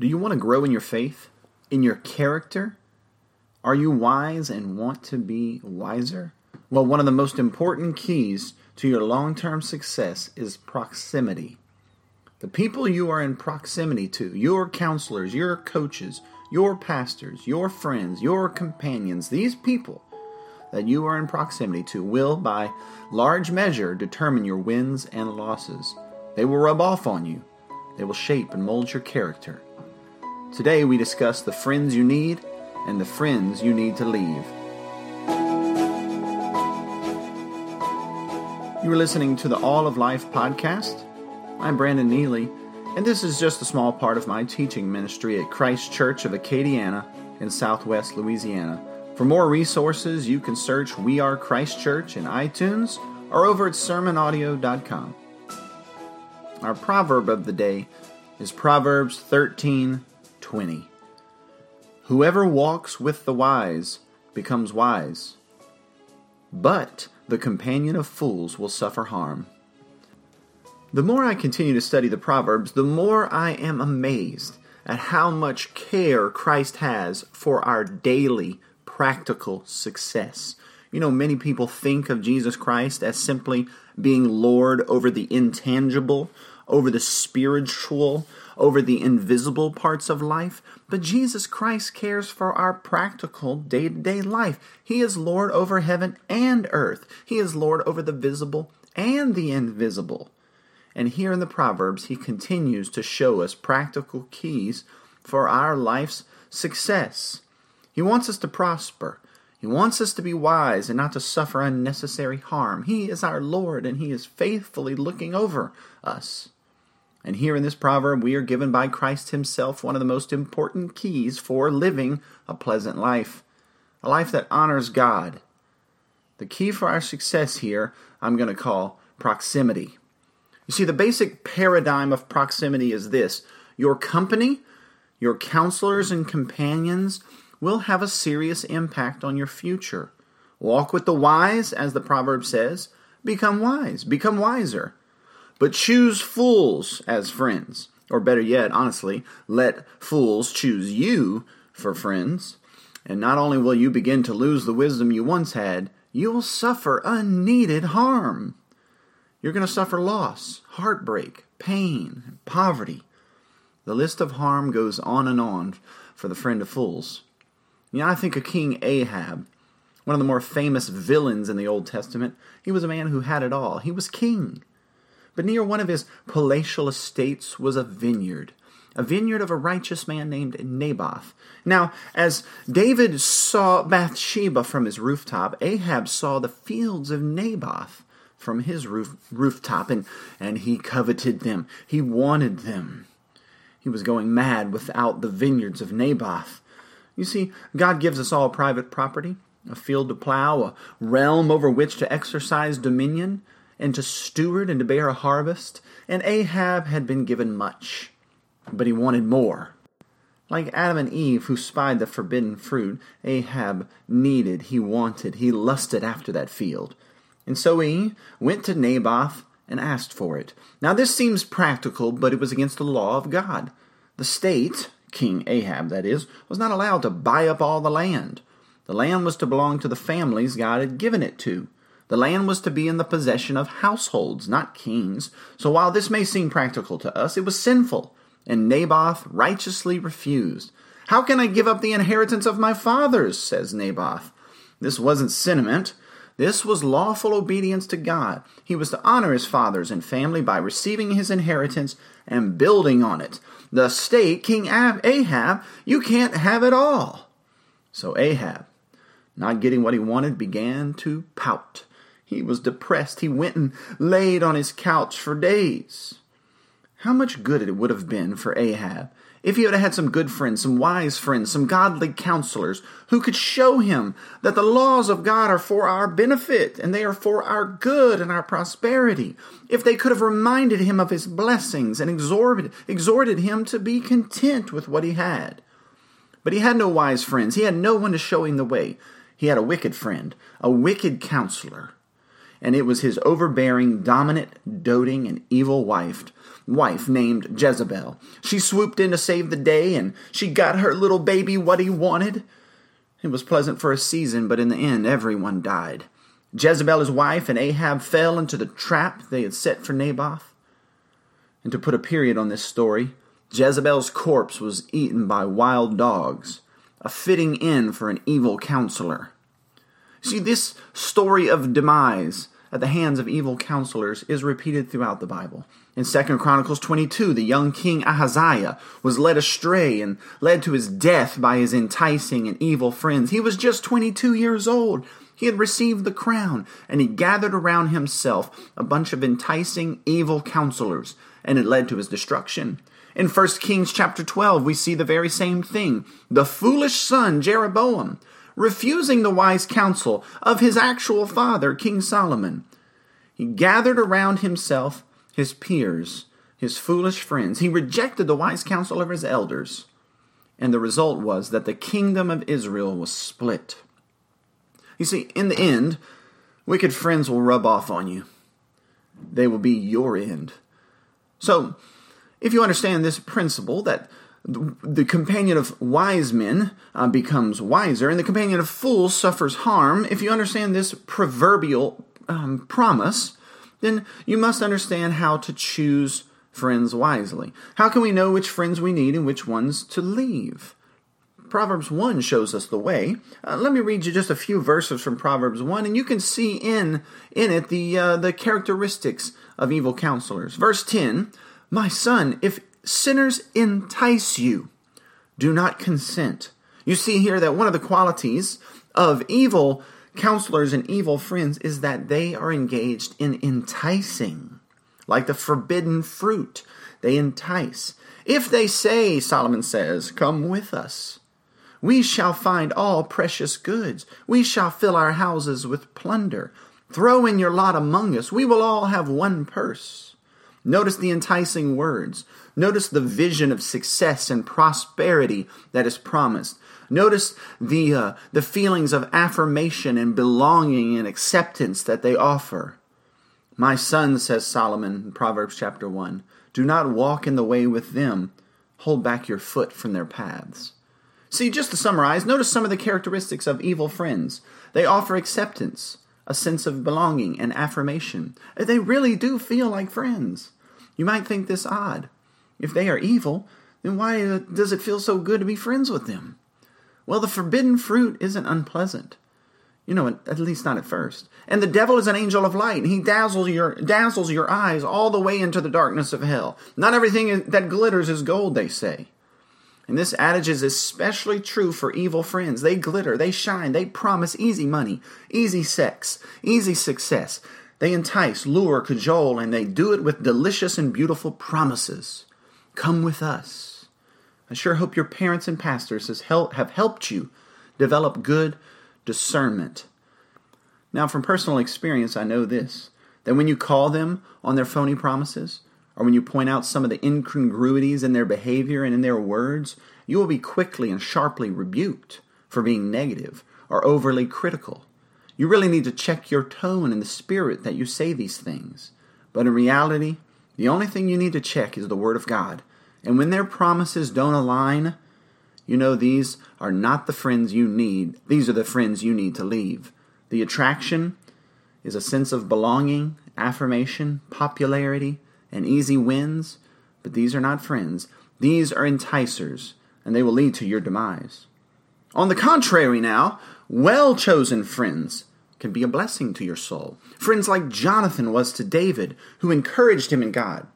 Do you want to grow in your faith? In your character? Are you wise and want to be wiser? Well, one of the most important keys to your long term success is proximity. The people you are in proximity to, your counselors, your coaches, your pastors, your friends, your companions, these people that you are in proximity to will, by large measure, determine your wins and losses. They will rub off on you, they will shape and mold your character. Today we discuss the friends you need and the friends you need to leave. You are listening to the All of Life podcast. I'm Brandon Nealy, and this is just a small part of my teaching ministry at Christ Church of Acadiana in southwest Louisiana. For more resources, you can search We Are Christ Church in iTunes or over at sermonaudio.com. Our proverb of the day is Proverbs 13 20. Whoever walks with the wise becomes wise, but the companion of fools will suffer harm. The more I continue to study the Proverbs, the more I am amazed at how much care Christ has for our daily practical success. You know, many people think of Jesus Christ as simply being Lord over the intangible, over the spiritual, over the invisible parts of life, but Jesus Christ cares for our practical day to day life. He is Lord over heaven and earth, He is Lord over the visible and the invisible. And here in the Proverbs, He continues to show us practical keys for our life's success. He wants us to prosper. He wants us to be wise and not to suffer unnecessary harm. He is our Lord, and He is faithfully looking over us. And here in this proverb, we are given by Christ Himself one of the most important keys for living a pleasant life, a life that honors God. The key for our success here, I'm going to call proximity. You see, the basic paradigm of proximity is this your company, your counselors and companions will have a serious impact on your future. Walk with the wise, as the proverb says, become wise, become wiser. But choose fools as friends. Or better yet, honestly, let fools choose you for friends. And not only will you begin to lose the wisdom you once had, you will suffer unneeded harm. You're going to suffer loss, heartbreak, pain, poverty. The list of harm goes on and on for the friend of fools. You know, I think of King Ahab, one of the more famous villains in the Old Testament. He was a man who had it all. He was king. But near one of his palatial estates was a vineyard, a vineyard of a righteous man named Naboth. Now, as David saw Bathsheba from his rooftop, Ahab saw the fields of Naboth from his roof, rooftop, and, and he coveted them. He wanted them. He was going mad without the vineyards of Naboth. You see, God gives us all private property, a field to plow, a realm over which to exercise dominion and to steward and to bear a harvest, and Ahab had been given much. But he wanted more. Like Adam and Eve, who spied the forbidden fruit, Ahab needed, he wanted, he lusted after that field. And so he went to Naboth and asked for it. Now, this seems practical, but it was against the law of God. The state, King Ahab that is, was not allowed to buy up all the land. The land was to belong to the families God had given it to. The land was to be in the possession of households, not kings. So while this may seem practical to us, it was sinful, and Naboth righteously refused. How can I give up the inheritance of my fathers? says Naboth. This wasn't sentiment. This was lawful obedience to God. He was to honor his fathers and family by receiving his inheritance and building on it. The state, King Ahab, you can't have it all. So Ahab, not getting what he wanted, began to pout. He was depressed. He went and laid on his couch for days. How much good it would have been for Ahab if he had had some good friends, some wise friends, some godly counselors who could show him that the laws of God are for our benefit and they are for our good and our prosperity. If they could have reminded him of his blessings and exhorted, exhorted him to be content with what he had. But he had no wise friends. He had no one to show him the way. He had a wicked friend, a wicked counselor and it was his overbearing, dominant, doting, and evil wife, wife named Jezebel. She swooped in to save the day, and she got her little baby what he wanted. It was pleasant for a season, but in the end, everyone died. Jezebel, his wife, and Ahab fell into the trap they had set for Naboth. And to put a period on this story, Jezebel's corpse was eaten by wild dogs, a fitting end for an evil counselor. See, this story of demise at the hands of evil counselors is repeated throughout the Bible. In 2 Chronicles 22, the young king Ahaziah was led astray and led to his death by his enticing and evil friends. He was just 22 years old he had received the crown, and he gathered around himself a bunch of enticing, evil counselors, and it led to his destruction. In 1 Kings chapter 12, we see the very same thing. The foolish son, Jeroboam, refusing the wise counsel of his actual father, King Solomon. He gathered around himself his peers, his foolish friends. He rejected the wise counsel of his elders. And the result was that the kingdom of Israel was split. You see, in the end, wicked friends will rub off on you. They will be your end. So, if you understand this principle that the companion of wise men uh, becomes wiser and the companion of fools suffers harm, if you understand this proverbial um, promise, then you must understand how to choose friends wisely. How can we know which friends we need and which ones to leave? Proverbs 1 shows us the way. Uh, let me read you just a few verses from Proverbs 1, and you can see in, in it the, uh, the characteristics of evil counselors. Verse 10 My son, if sinners entice you, do not consent. You see here that one of the qualities of evil counselors and evil friends is that they are engaged in enticing, like the forbidden fruit. They entice. If they say, Solomon says, Come with us, we shall find all precious goods. We shall fill our houses with plunder. Throw in your lot among us. We will all have one purse. Notice the enticing words. Notice the vision of success and prosperity that is promised. Notice the, uh, the feelings of affirmation and belonging and acceptance that they offer. My son, says Solomon in Proverbs chapter 1, do not walk in the way with them. Hold back your foot from their paths. See, just to summarize, notice some of the characteristics of evil friends. They offer acceptance, a sense of belonging, and affirmation. They really do feel like friends. You might think this odd. If they are evil, then why uh, does it feel so good to be friends with them? Well, the forbidden fruit isn't unpleasant. You know, at least not at first. And the devil is an angel of light, and he dazzles your dazzles your eyes all the way into the darkness of hell. Not everything that glitters is gold, they say. And this adage is especially true for evil friends. They glitter, they shine, they promise easy money, easy sex, easy success. They entice, lure, cajole, and they do it with delicious and beautiful promises. Come with us. I sure hope your parents and pastors have helped you develop good discernment. Now, from personal experience, I know this that when you call them on their phony promises, or when you point out some of the incongruities in their behavior and in their words, you will be quickly and sharply rebuked for being negative or overly critical. You really need to check your tone and the spirit that you say these things. But in reality, the only thing you need to check is the Word of God. And when their promises don't align, you know these are not the friends you need. These are the friends you need to leave. The attraction is a sense of belonging, affirmation, popularity, and easy wins, but these are not friends. These are enticers, and they will lead to your demise. On the contrary, now, well chosen friends can be a blessing to your soul. Friends like Jonathan was to David, who encouraged him in God.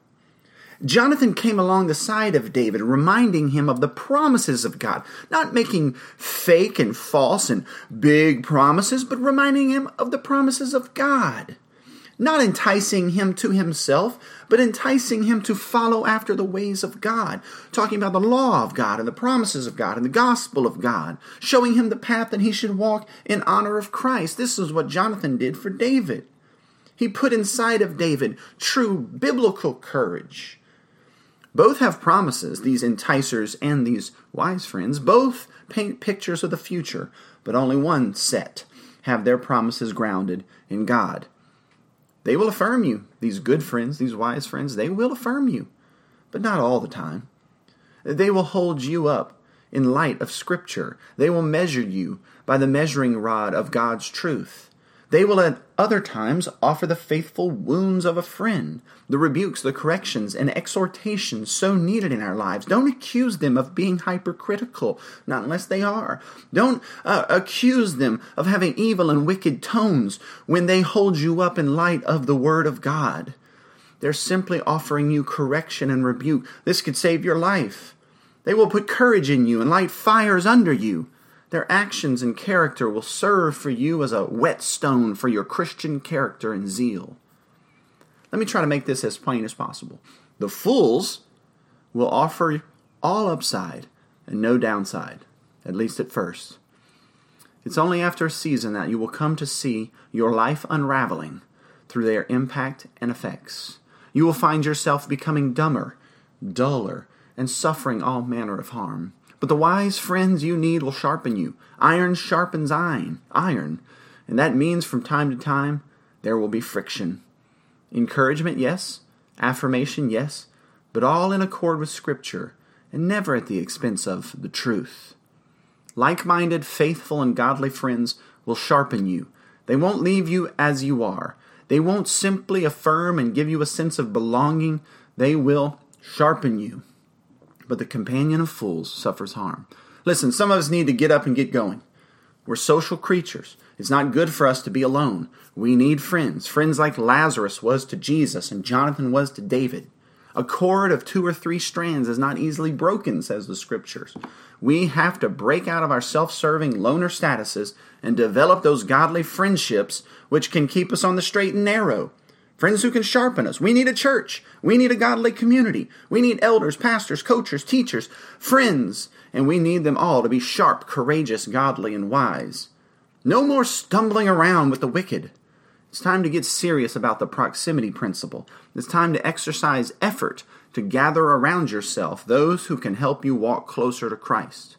Jonathan came along the side of David, reminding him of the promises of God, not making fake and false and big promises, but reminding him of the promises of God not enticing him to himself, but enticing him to follow after the ways of God, talking about the law of God and the promises of God and the gospel of God, showing him the path that he should walk in honor of Christ. This is what Jonathan did for David. He put inside of David true biblical courage. Both have promises, these enticers and these wise friends. Both paint pictures of the future, but only one set have their promises grounded in God. They will affirm you. These good friends, these wise friends, they will affirm you, but not all the time. They will hold you up in light of Scripture. They will measure you by the measuring rod of God's truth. They will at other times offer the faithful wounds of a friend, the rebukes, the corrections, and exhortations so needed in our lives. Don't accuse them of being hypercritical, not unless they are. Don't uh, accuse them of having evil and wicked tones when they hold you up in light of the Word of God. They're simply offering you correction and rebuke. This could save your life. They will put courage in you and light fires under you. Their actions and character will serve for you as a whetstone for your Christian character and zeal. Let me try to make this as plain as possible. The fools will offer all upside and no downside, at least at first. It's only after a season that you will come to see your life unraveling through their impact and effects. You will find yourself becoming dumber, duller, and suffering all manner of harm. But the wise friends you need will sharpen you. Iron sharpens iron, iron, and that means from time to time there will be friction. Encouragement, yes. Affirmation, yes. But all in accord with Scripture and never at the expense of the truth. Like minded, faithful, and godly friends will sharpen you. They won't leave you as you are. They won't simply affirm and give you a sense of belonging. They will sharpen you but the companion of fools suffers harm. Listen, some of us need to get up and get going. We're social creatures. It's not good for us to be alone. We need friends. Friends like Lazarus was to Jesus and Jonathan was to David. A cord of two or three strands is not easily broken, says the scriptures. We have to break out of our self serving loner statuses and develop those godly friendships which can keep us on the straight and narrow friends who can sharpen us. We need a church. We need a godly community. We need elders, pastors, coaches, teachers, friends, and we need them all to be sharp, courageous, godly, and wise. No more stumbling around with the wicked. It's time to get serious about the proximity principle. It's time to exercise effort to gather around yourself those who can help you walk closer to Christ.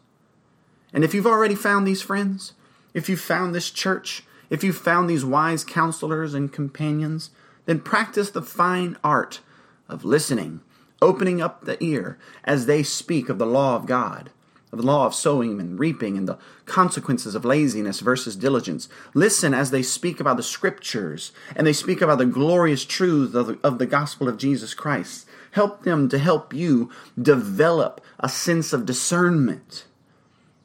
And if you've already found these friends, if you've found this church, if you've found these wise counselors and companions, then practice the fine art of listening, opening up the ear as they speak of the law of God, of the law of sowing and reaping, and the consequences of laziness versus diligence. Listen as they speak about the scriptures and they speak about the glorious truths of the, of the gospel of Jesus Christ. Help them to help you develop a sense of discernment.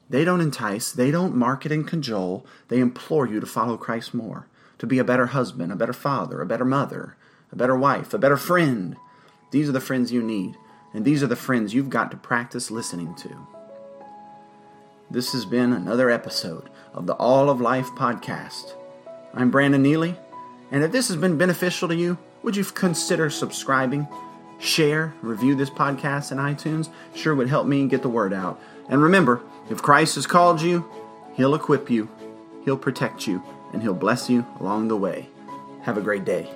They don't entice, they don't market and cajole, they implore you to follow Christ more to be a better husband, a better father, a better mother, a better wife, a better friend. These are the friends you need, and these are the friends you've got to practice listening to. This has been another episode of the All of Life podcast. I'm Brandon Nealy, and if this has been beneficial to you, would you consider subscribing, share, review this podcast in iTunes? Sure would help me get the word out. And remember, if Christ has called you, He'll equip you, He'll protect you, and He'll bless you along the way. Have a great day.